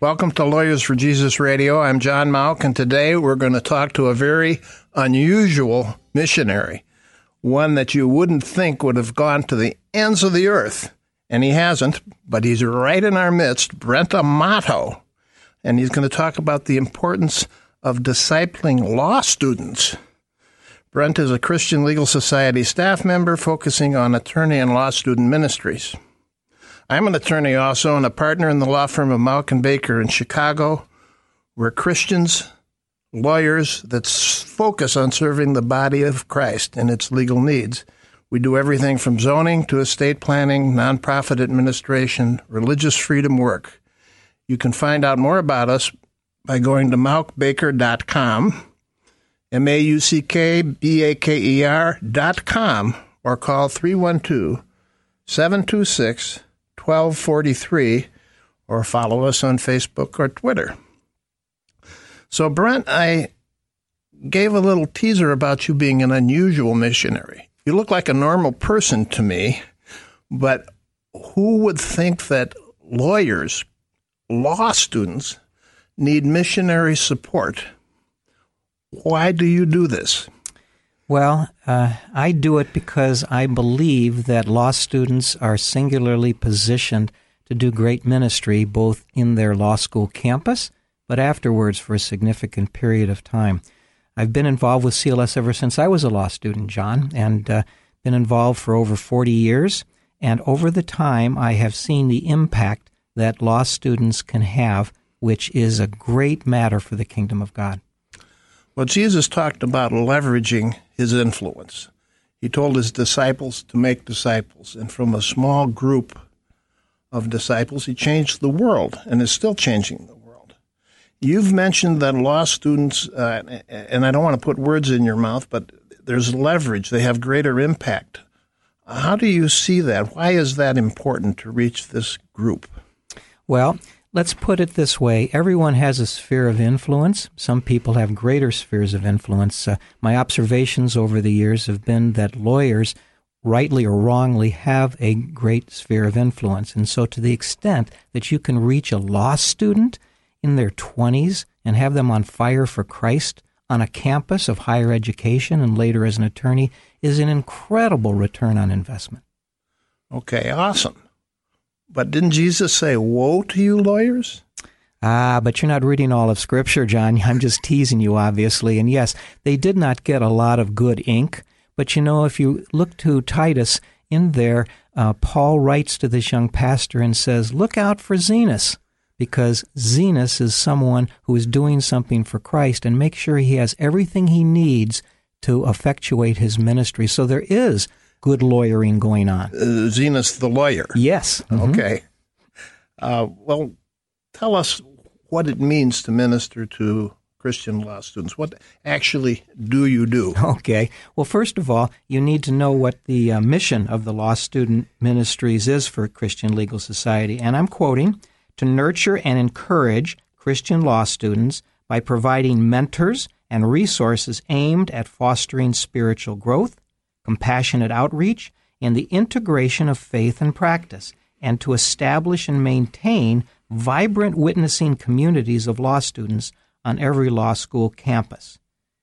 Welcome to Lawyers for Jesus Radio. I'm John Mauck, and today we're going to talk to a very unusual missionary, one that you wouldn't think would have gone to the ends of the earth. And he hasn't, but he's right in our midst, Brent Amato. And he's going to talk about the importance of discipling law students. Brent is a Christian Legal Society staff member focusing on attorney and law student ministries. I'm an attorney also and a partner in the law firm of Mauck and Baker in Chicago. We're Christians, lawyers that focus on serving the body of Christ and its legal needs. We do everything from zoning to estate planning, nonprofit administration, religious freedom work. You can find out more about us by going to mauckbaker.com, M A U C K B A K E R dot com, or call 312 726 1243 or follow us on Facebook or Twitter. So, Brent, I gave a little teaser about you being an unusual missionary. You look like a normal person to me, but who would think that lawyers, law students, need missionary support? Why do you do this? Well, uh, I do it because I believe that law students are singularly positioned to do great ministry both in their law school campus, but afterwards for a significant period of time. I've been involved with CLS ever since I was a law student, John, and uh, been involved for over 40 years. And over the time, I have seen the impact that law students can have, which is a great matter for the kingdom of God. Well, Jesus talked about leveraging his influence. He told his disciples to make disciples, and from a small group of disciples, he changed the world and is still changing the world. You've mentioned that law students, uh, and I don't want to put words in your mouth, but there's leverage, they have greater impact. How do you see that? Why is that important to reach this group? Well, Let's put it this way everyone has a sphere of influence. Some people have greater spheres of influence. Uh, my observations over the years have been that lawyers, rightly or wrongly, have a great sphere of influence. And so, to the extent that you can reach a law student in their 20s and have them on fire for Christ on a campus of higher education and later as an attorney, is an incredible return on investment. Okay, awesome. But didn't Jesus say, Woe to you, lawyers? Ah, but you're not reading all of Scripture, John. I'm just teasing you, obviously. And yes, they did not get a lot of good ink. But you know, if you look to Titus in there, uh, Paul writes to this young pastor and says, Look out for Zenas, because Zenas is someone who is doing something for Christ and make sure he has everything he needs to effectuate his ministry. So there is good lawyering going on. Uh, Zenas the lawyer. Yes. Mm-hmm. Okay. Uh, well, tell us what it means to minister to Christian law students. What actually do you do? Okay. Well, first of all, you need to know what the uh, mission of the Law Student Ministries is for Christian Legal Society. And I'm quoting to nurture and encourage Christian law students by providing mentors and resources aimed at fostering spiritual growth, compassionate outreach, and the integration of faith and practice, and to establish and maintain vibrant witnessing communities of law students on every law school campus.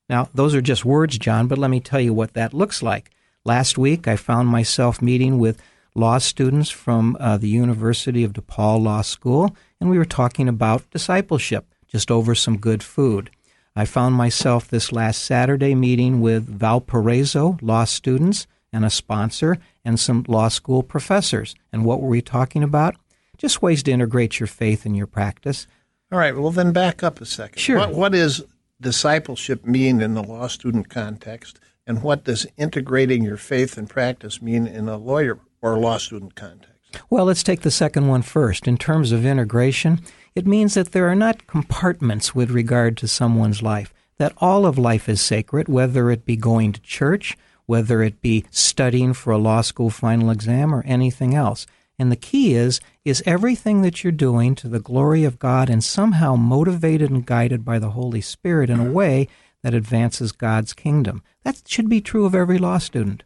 Now, those are just words, John, but let me tell you what that looks like. Last week, I found myself meeting with law students from uh, the University of DePaul Law School, and we were talking about discipleship, just over some good food. I found myself this last Saturday meeting with Valparaiso law students and a sponsor and some law school professors. And what were we talking about? Just ways to integrate your faith in your practice. All right. Well, then back up a second. Sure. What, what is discipleship mean in the law student context? And what does integrating your faith and practice mean in a lawyer or law student context? Well, let's take the second one first. In terms of integration, It means that there are not compartments with regard to someone's life, that all of life is sacred, whether it be going to church, whether it be studying for a law school final exam, or anything else. And the key is, is everything that you're doing to the glory of God and somehow motivated and guided by the Holy Spirit in a way that advances God's kingdom. That should be true of every law student.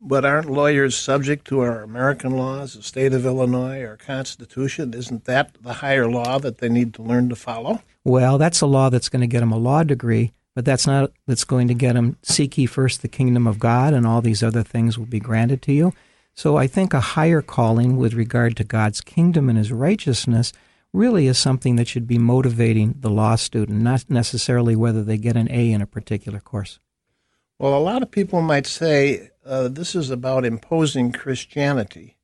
But aren't lawyers subject to our American laws, the state of Illinois, our Constitution? Isn't that the higher law that they need to learn to follow? Well, that's a law that's going to get them a law degree, but that's not that's going to get them seek ye first the kingdom of God, and all these other things will be granted to you. So I think a higher calling with regard to God's kingdom and his righteousness really is something that should be motivating the law student, not necessarily whether they get an A in a particular course. Well, a lot of people might say uh, this is about imposing Christianity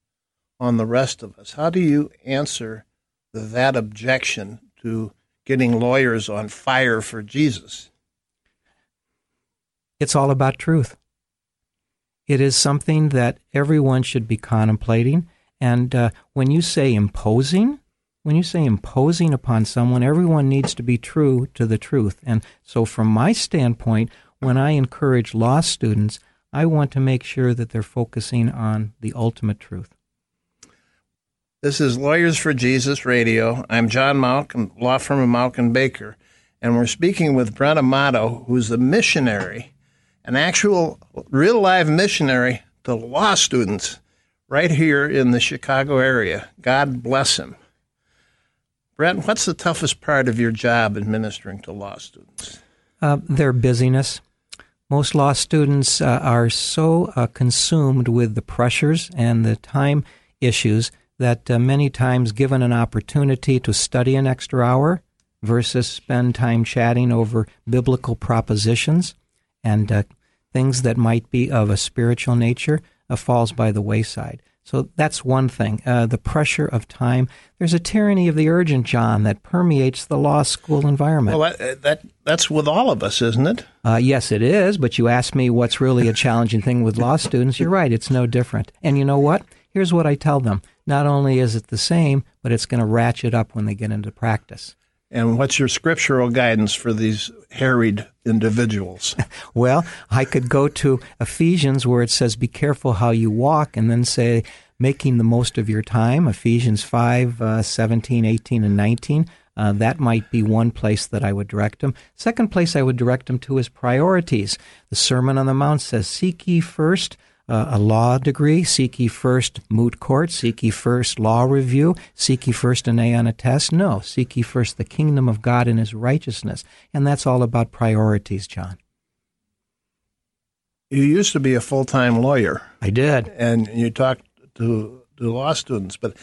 on the rest of us. How do you answer that objection to getting lawyers on fire for Jesus? It's all about truth. It is something that everyone should be contemplating. And uh, when you say imposing, when you say imposing upon someone, everyone needs to be true to the truth. And so, from my standpoint, when I encourage law students, I want to make sure that they're focusing on the ultimate truth. This is Lawyers for Jesus Radio. I'm John Malkin, law firm of Mauck and Baker, and we're speaking with Brent Amato, who's a missionary an actual real live missionary to law students right here in the Chicago area. God bless him. Brent, what's the toughest part of your job administering to law students? Uh, their busyness. Most law students uh, are so uh, consumed with the pressures and the time issues that uh, many times, given an opportunity to study an extra hour versus spend time chatting over biblical propositions, and uh, things that might be of a spiritual nature uh, falls by the wayside. So that's one thing. Uh, the pressure of time. There's a tyranny of the urgent, John, that permeates the law school environment. Well, that, that that's with all of us, isn't it? Uh, yes, it is. But you asked me what's really a challenging thing with law students. You're right. It's no different. And you know what? Here's what I tell them. Not only is it the same, but it's going to ratchet up when they get into practice. And what's your scriptural guidance for these harried individuals? well, I could go to Ephesians where it says, Be careful how you walk, and then say, Making the most of your time, Ephesians 5, uh, 17, 18, and 19. Uh, that might be one place that I would direct them. Second place I would direct them to is priorities. The Sermon on the Mount says, Seek ye first uh, a law degree, seek ye first moot court, seek ye first law review, seek ye first an A on a test. No, seek ye first the kingdom of God and his righteousness. And that's all about priorities, John. You used to be a full time lawyer. I did. And you talked to, to law students, but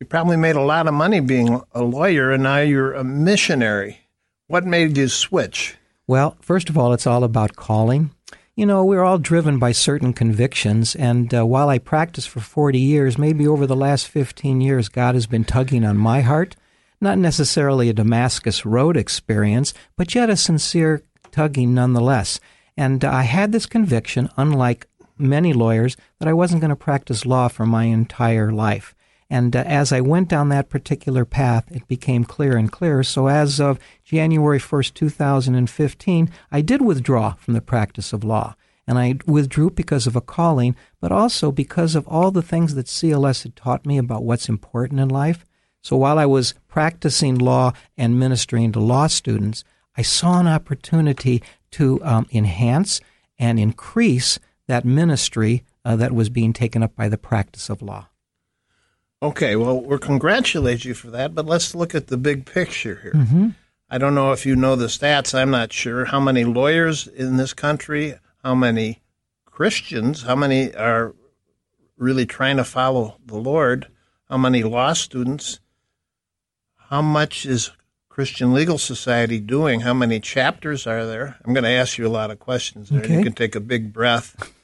you probably made a lot of money being a lawyer, and now you're a missionary. What made you switch? Well, first of all, it's all about calling you know, we're all driven by certain convictions. And uh, while I practiced for 40 years, maybe over the last 15 years, God has been tugging on my heart. Not necessarily a Damascus Road experience, but yet a sincere tugging nonetheless. And uh, I had this conviction, unlike many lawyers, that I wasn't going to practice law for my entire life. And uh, as I went down that particular path, it became clearer and clearer. So as of January 1st, 2015, I did withdraw from the practice of law. And I withdrew because of a calling, but also because of all the things that CLS had taught me about what's important in life. So while I was practicing law and ministering to law students, I saw an opportunity to um, enhance and increase that ministry uh, that was being taken up by the practice of law. Okay, well, we congratulate you for that, but let's look at the big picture here. Mm-hmm. I don't know if you know the stats. I'm not sure how many lawyers in this country, how many Christians, how many are really trying to follow the Lord, how many law students, how much is Christian Legal Society doing? How many chapters are there? I'm going to ask you a lot of questions there. Okay. You can take a big breath.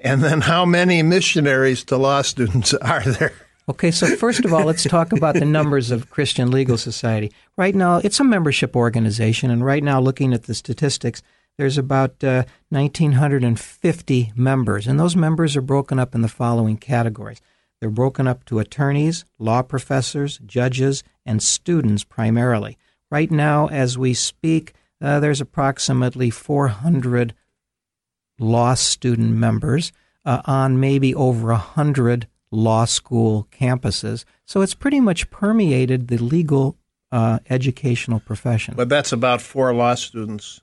And then how many missionaries to law students are there? Okay, so first of all, let's talk about the numbers of Christian Legal Society. Right now, it's a membership organization, and right now, looking at the statistics, there's about uh, 1,950 members, and those members are broken up in the following categories. They're broken up to attorneys, law professors, judges, and students primarily. Right now, as we speak, uh, there's approximately 400 law student members uh, on maybe over 100 law school campuses. So it's pretty much permeated the legal uh, educational profession. But that's about four law students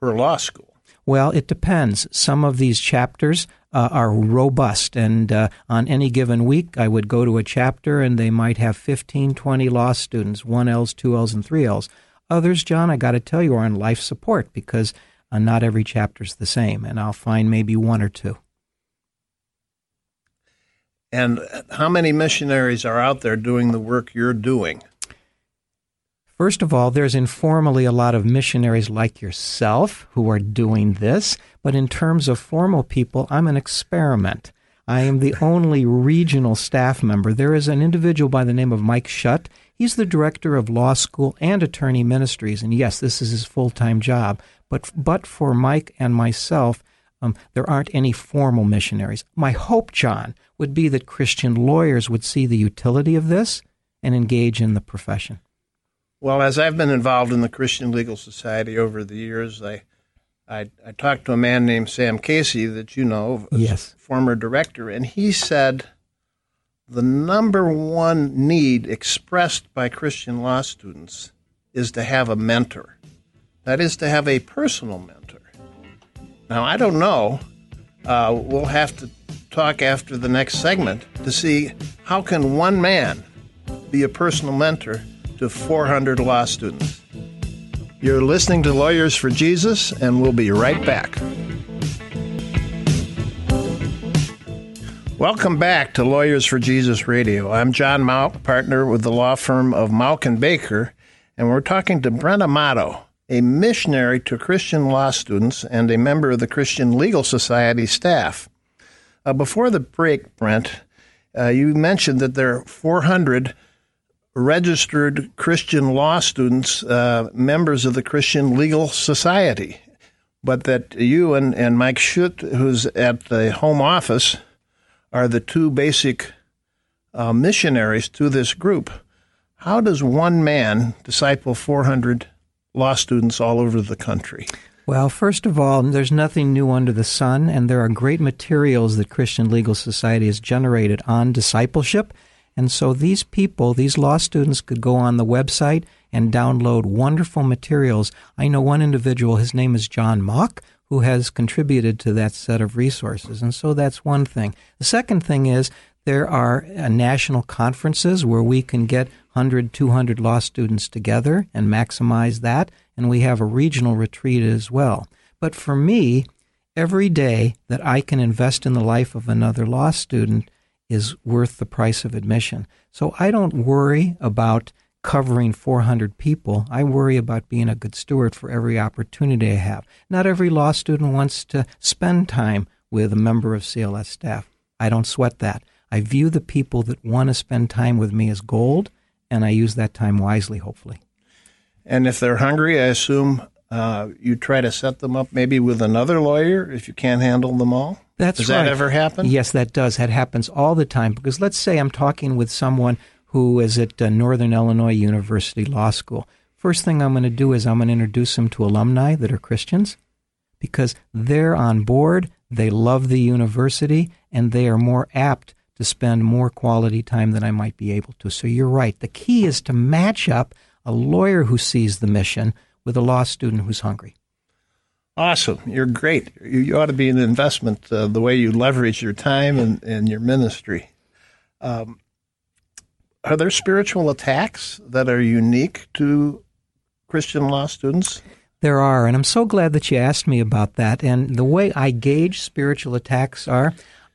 per law school. Well, it depends. Some of these chapters uh, are robust, and uh, on any given week, I would go to a chapter and they might have 15, 20 law students, 1Ls, 2Ls, and 3Ls. Others, John, I got to tell you, are on life support because uh, not every chapter's the same, and I'll find maybe one or two. And how many missionaries are out there doing the work you're doing? First of all, there's informally a lot of missionaries like yourself who are doing this, but in terms of formal people, I'm an experiment. I am the only regional staff member. There is an individual by the name of Mike Schutt. He's the director of law school and attorney ministries, and yes, this is his full time job. But but for Mike and myself, um, there aren't any formal missionaries. My hope, John, would be that Christian lawyers would see the utility of this and engage in the profession. Well, as I've been involved in the Christian Legal Society over the years, I I, I talked to a man named Sam Casey that you know, yes. former director, and he said the number one need expressed by Christian law students is to have a mentor. That is to have a personal mentor. Now, I don't know. Uh, we'll have to talk after the next segment to see how can one man be a personal mentor to 400 law students. You're listening to Lawyers for Jesus, and we'll be right back. Welcome back to Lawyers for Jesus Radio. I'm John Mauck, partner with the law firm of Mauck and Baker, and we're talking to Brent Amato, a missionary to Christian law students and a member of the Christian Legal Society staff. Uh, before the break, Brent, uh, you mentioned that there are 400 registered Christian law students, uh, members of the Christian Legal Society, but that you and, and Mike Schutt, who's at the home office, are the two basic uh, missionaries to this group. How does one man disciple 400 law students all over the country? Well, first of all, there's nothing new under the sun, and there are great materials that Christian Legal Society has generated on discipleship and so these people, these law students, could go on the website and download wonderful materials. I know one individual, his name is John Mauck, who has contributed to that set of resources. And so that's one thing. The second thing is there are uh, national conferences where we can get 100, 200 law students together and maximize that. And we have a regional retreat as well. But for me, every day that I can invest in the life of another law student is worth the price of admission. So I don't worry about covering 400 people. I worry about being a good steward for every opportunity I have. Not every law student wants to spend time with a member of CLS staff. I don't sweat that. I view the people that want to spend time with me as gold, and I use that time wisely, hopefully. And if they're hungry, I assume uh, you try to set them up maybe with another lawyer if you can't handle them all? That's does right. that ever happen? Yes, that does. That happens all the time. Because let's say I'm talking with someone who is at uh, Northern Illinois University Law School. First thing I'm going to do is I'm going to introduce them to alumni that are Christians because they're on board, they love the university, and they are more apt to spend more quality time than I might be able to. So you're right. The key is to match up a lawyer who sees the mission with a law student who's hungry. Awesome. You're great. You, ought to be an investment uh, the way you leverage your time and, and your ministry. Um, are there spiritual attacks that are unique to Christian law students? There are, and I'm so glad that you asked me about that. And the way I gauge spiritual attacks are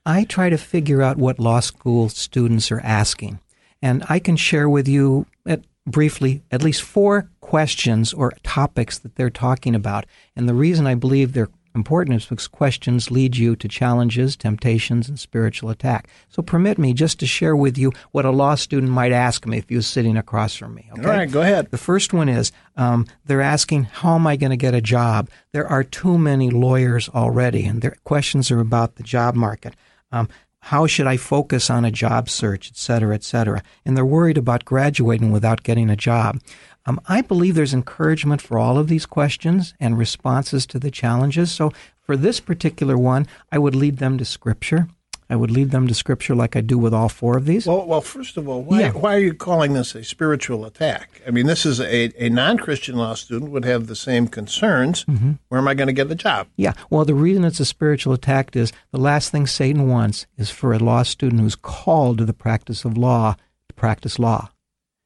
I try to figure out what law school students are asking. And I can share with you at briefly at least four questions or topics that they're talking about. And the reason I believe they're important is because questions lead you to challenges, temptations, and spiritual attack. So permit me just to share with you what a law student might ask me if he was sitting across from me. Okay? All right, go ahead. The first one is um, they're asking, How am I going to get a job? There are too many lawyers already, and their questions are about the job market. Um, how should I focus on a job search, et cetera, et cetera. And they're worried about graduating without getting a job. Um, I believe there's encouragement for all of these questions and responses to the challenges. So for this particular one, I would lead them to Scripture. I would lead them to Scripture like I do with all four of these. Well, well, first of all, why, Yeah. why are you calling this a spiritual attack? I mean, this is a, a non-Christian law student would have the same concerns. Mm-hmm. Where am I going to get the job? Yeah. Well, the reason it's a spiritual attack is the last thing Satan wants is for a law student who's called to the practice of law to practice law.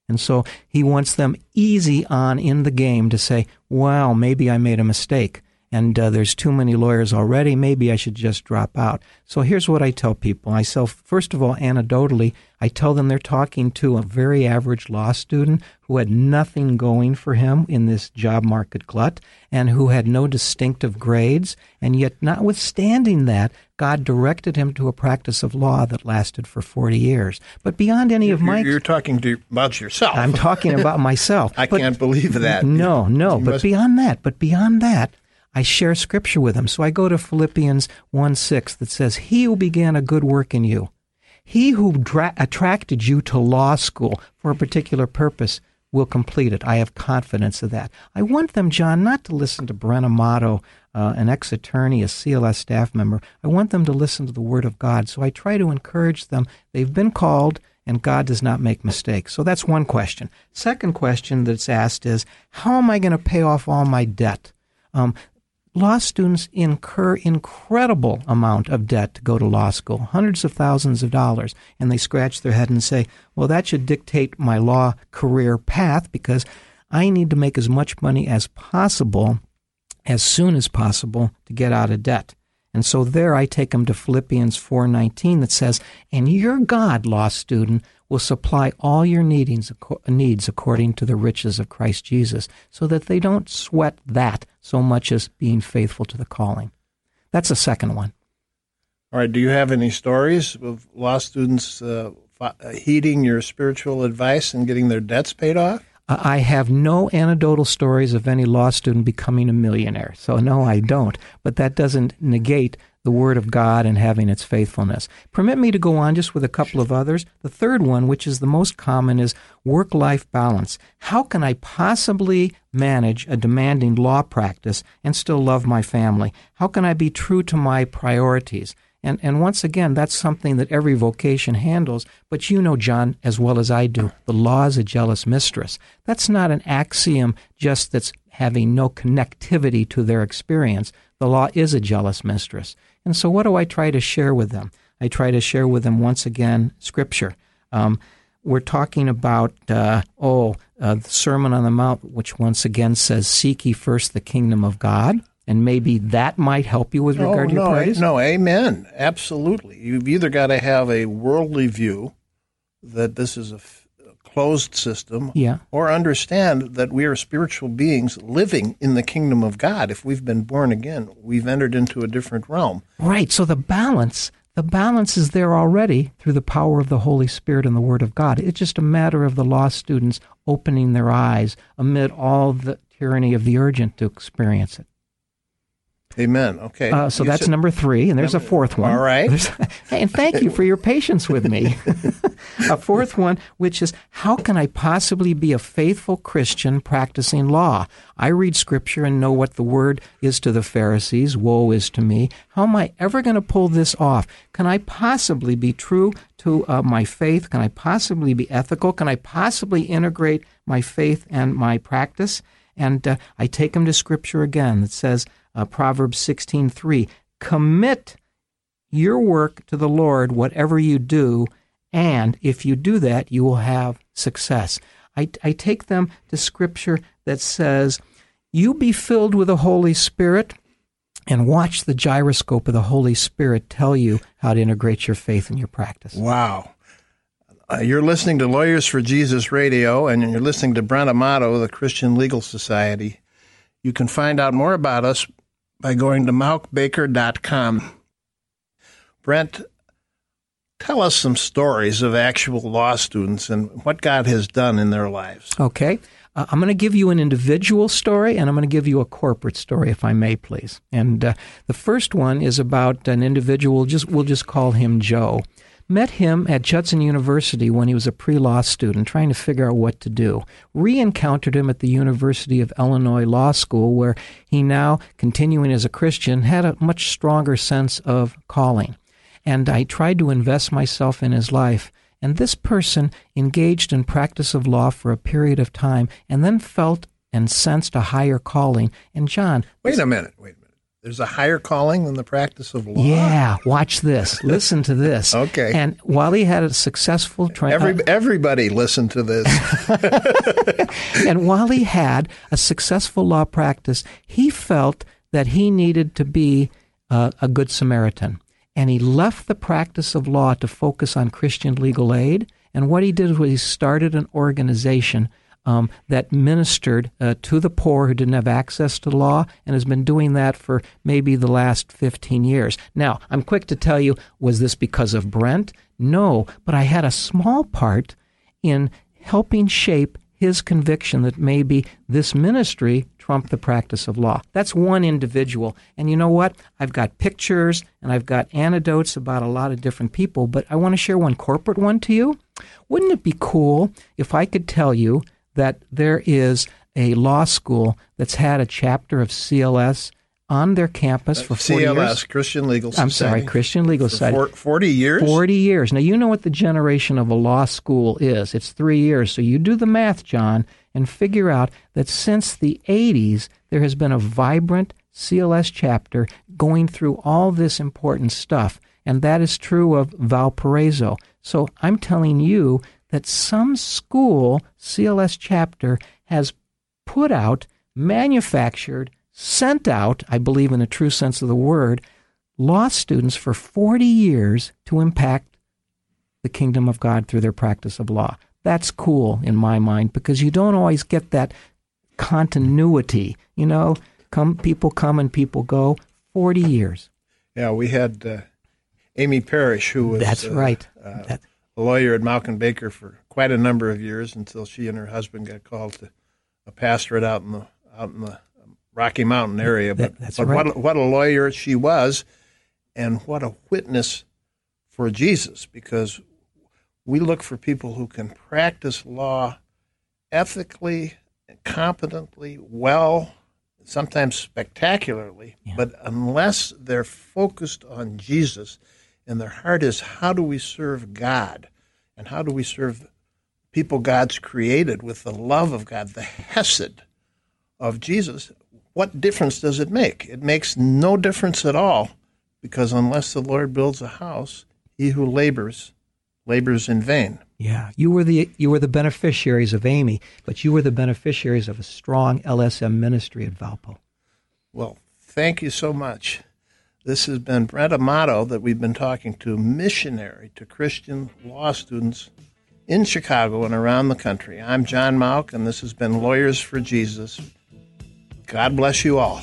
And so he wants them easy on in the game to say, well, maybe I made a mistake and uh, there's too many lawyers already. Maybe I should just drop out. So here's what I tell people. I tell, first of all, anecdotally, I tell them they're talking to a very average law student who had nothing going for him in this job market glut and who had no distinctive grades. And yet, notwithstanding that, God directed him to a practice of law that lasted for 40 years. But beyond any of my You're, talking to, about yourself. I'm talking about myself. I can't believe that. No, no. You But must- beyond that, but beyond that, I share scripture with them. So I go to Philippians 1 6 that says, He who began a good work in you, he who dra- attracted you to law school for a particular purpose will complete it. I have confidence of that. I want them, John, not to listen to Brent Amato, uh, an ex attorney, a CLS staff member. I want them to listen to the Word of God. So I try to encourage them. They've been called, and God does not make mistakes. So that's one question. Second question that's asked is How am I going to pay off all my debt? Um, law students incur incredible amount of debt to go to law school, hundreds of thousands of dollars, and they scratch their head and say, "Well, that should dictate my law career path because I need to make as much money as possible as soon as possible to get out of debt." And so there I take them to Philippians 4:19 that says, "And your God, law student, will supply all your needings, needs according to the riches of Christ Jesus, so that they don't sweat that so much as being faithful to the calling." That's the second one. All right. Do you have any stories of law students uh, uh, heeding your spiritual advice and getting their debts paid off? I have no anecdotal stories of any law student becoming a millionaire. So, no, I don't. But that doesn't negate the Word of God and having its faithfulness. Permit me to go on just with a couple of others. The third one, which is the most common, is work life balance. How can I possibly manage a demanding law practice and still love my family? How can I be true to my priorities? And, and once again, that's something that every vocation handles. But you know, John, as well as I do, the law is a jealous mistress. That's not an axiom just that's having no connectivity to their experience. The law is a jealous mistress. And so, what do I try to share with them? I try to share with them, once again, Scripture. Um, we're talking about, uh, oh, uh, the Sermon on the Mount, which once again says, Seek ye first the kingdom of God. And maybe that might help you with regard to your no, praise. no, amen. Absolutely. You've either got to have a worldly view that this is a closed system, Yeah. or understand that we are spiritual beings living in the kingdom of God. If we've been born again, we've entered into a different realm. Right. So the balance, the balance is there already through the power of the Holy Spirit and the Word of God. It's just a matter of the law students opening their eyes amid all the tyranny of the urgent to experience it. Amen. Okay. Uh, so You that's said- number three, and there's a fourth one. All right. Hey, and thank you for your patience with me. a fourth one, which is how can I possibly be a faithful Christian practicing law? I read Scripture and know what the word is to the Pharisees. Woe is to me. How am I ever going to pull this off? Can I possibly be true to uh, my faith? Can I possibly be ethical? Can I possibly integrate my faith and my practice? And uh, I take them to Scripture again that says, uh, Proverbs 16:3, commit your work to the Lord, whatever you do, and if you do that, you will have success. I, I take them to Scripture that says, You be filled with the Holy Spirit and watch the gyroscope of the Holy Spirit tell you how to integrate your faith in your practice. Wow. Uh, you're listening to Lawyers for Jesus Radio, and you're listening to Brent Amato, the Christian Legal Society. You can find out more about us by going to mauckbaker.com. Brent, tell us some stories of actual law students and what God has done in their lives. Okay. Uh, I'm going to give you an individual story and I'm going to give you a corporate story, if I may, please. And uh, the first one is about an individual, just we'll just call him Joe. Met him at Judson University when he was a pre law student trying to figure out what to do. Re encountered him at the University of Illinois Law School, where he now, continuing as a Christian, had a much stronger sense of calling. And I tried to invest myself in his life. And this person engaged in practice of law for a period of time and then felt and sensed a higher calling. And John. Wait a minute. Wait a minute. There's a higher calling than the practice of law. Yeah, watch this. Listen to this. okay. And while he had a successful tra- Every, everybody listen to this. and while he had a successful law practice, he felt that he needed to be uh, a good Samaritan and he left the practice of law to focus on Christian legal aid. And what he did was he started an organization um, that ministered uh, to the poor who didn't have access to law and has been doing that for maybe the last 15 years. Now, I'm quick to tell you, was this because of Brent? No, but I had a small part in helping shape his conviction that maybe this ministry trumped the practice of law. That's one individual. And you know what? I've got pictures and I've got anecdotes about a lot of different people, but I want to share one corporate one to you. Wouldn't it be cool if I could tell you that there is a law school that's had a chapter of CLS on their campus for 40 CLS, years. Christian Legal Society. I'm sorry, Christian Legal Society. 40 years? 40 years. Now, you know what the generation of a law school is. It's three years. So you do the math, John, and figure out that since the 80s, there has been a vibrant CLS chapter going through all this important stuff. And that is true of Valparaiso. So I'm telling you that some school CLS chapter has put out, manufactured, sent out, I believe in a true sense of the word, law students for 40 years to impact the kingdom of God through their practice of law. That's cool in my mind because you don't always get that continuity. You know, come people come and people go. 40 years. Yeah, we had uh, Amy Parrish, who was that's uh, right. Uh, that, a lawyer at Mauck and Baker for quite a number of years until she and her husband got called to a pastorate out in the out in the Rocky Mountain area. But, that, but right. what, what a lawyer she was, and what a witness for Jesus, because we look for people who can practice law ethically, competently, well, sometimes spectacularly. Yeah. But unless they're focused on Jesus and their heart is how do we serve God and how do we serve people God's created with the love of God, the hesed of Jesus, what difference does it make? It makes no difference at all because unless the Lord builds a house, he who labors labors in vain. Yeah, you were the you were the beneficiaries of Amy, but you were the beneficiaries of a strong LSM ministry at Valpo. Well, thank you so much. This has been Brent Amato that we've been talking to, missionary to Christian law students in Chicago and around the country. I'm John Mauck, and this has been Lawyers for Jesus. God bless you all.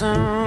Yes,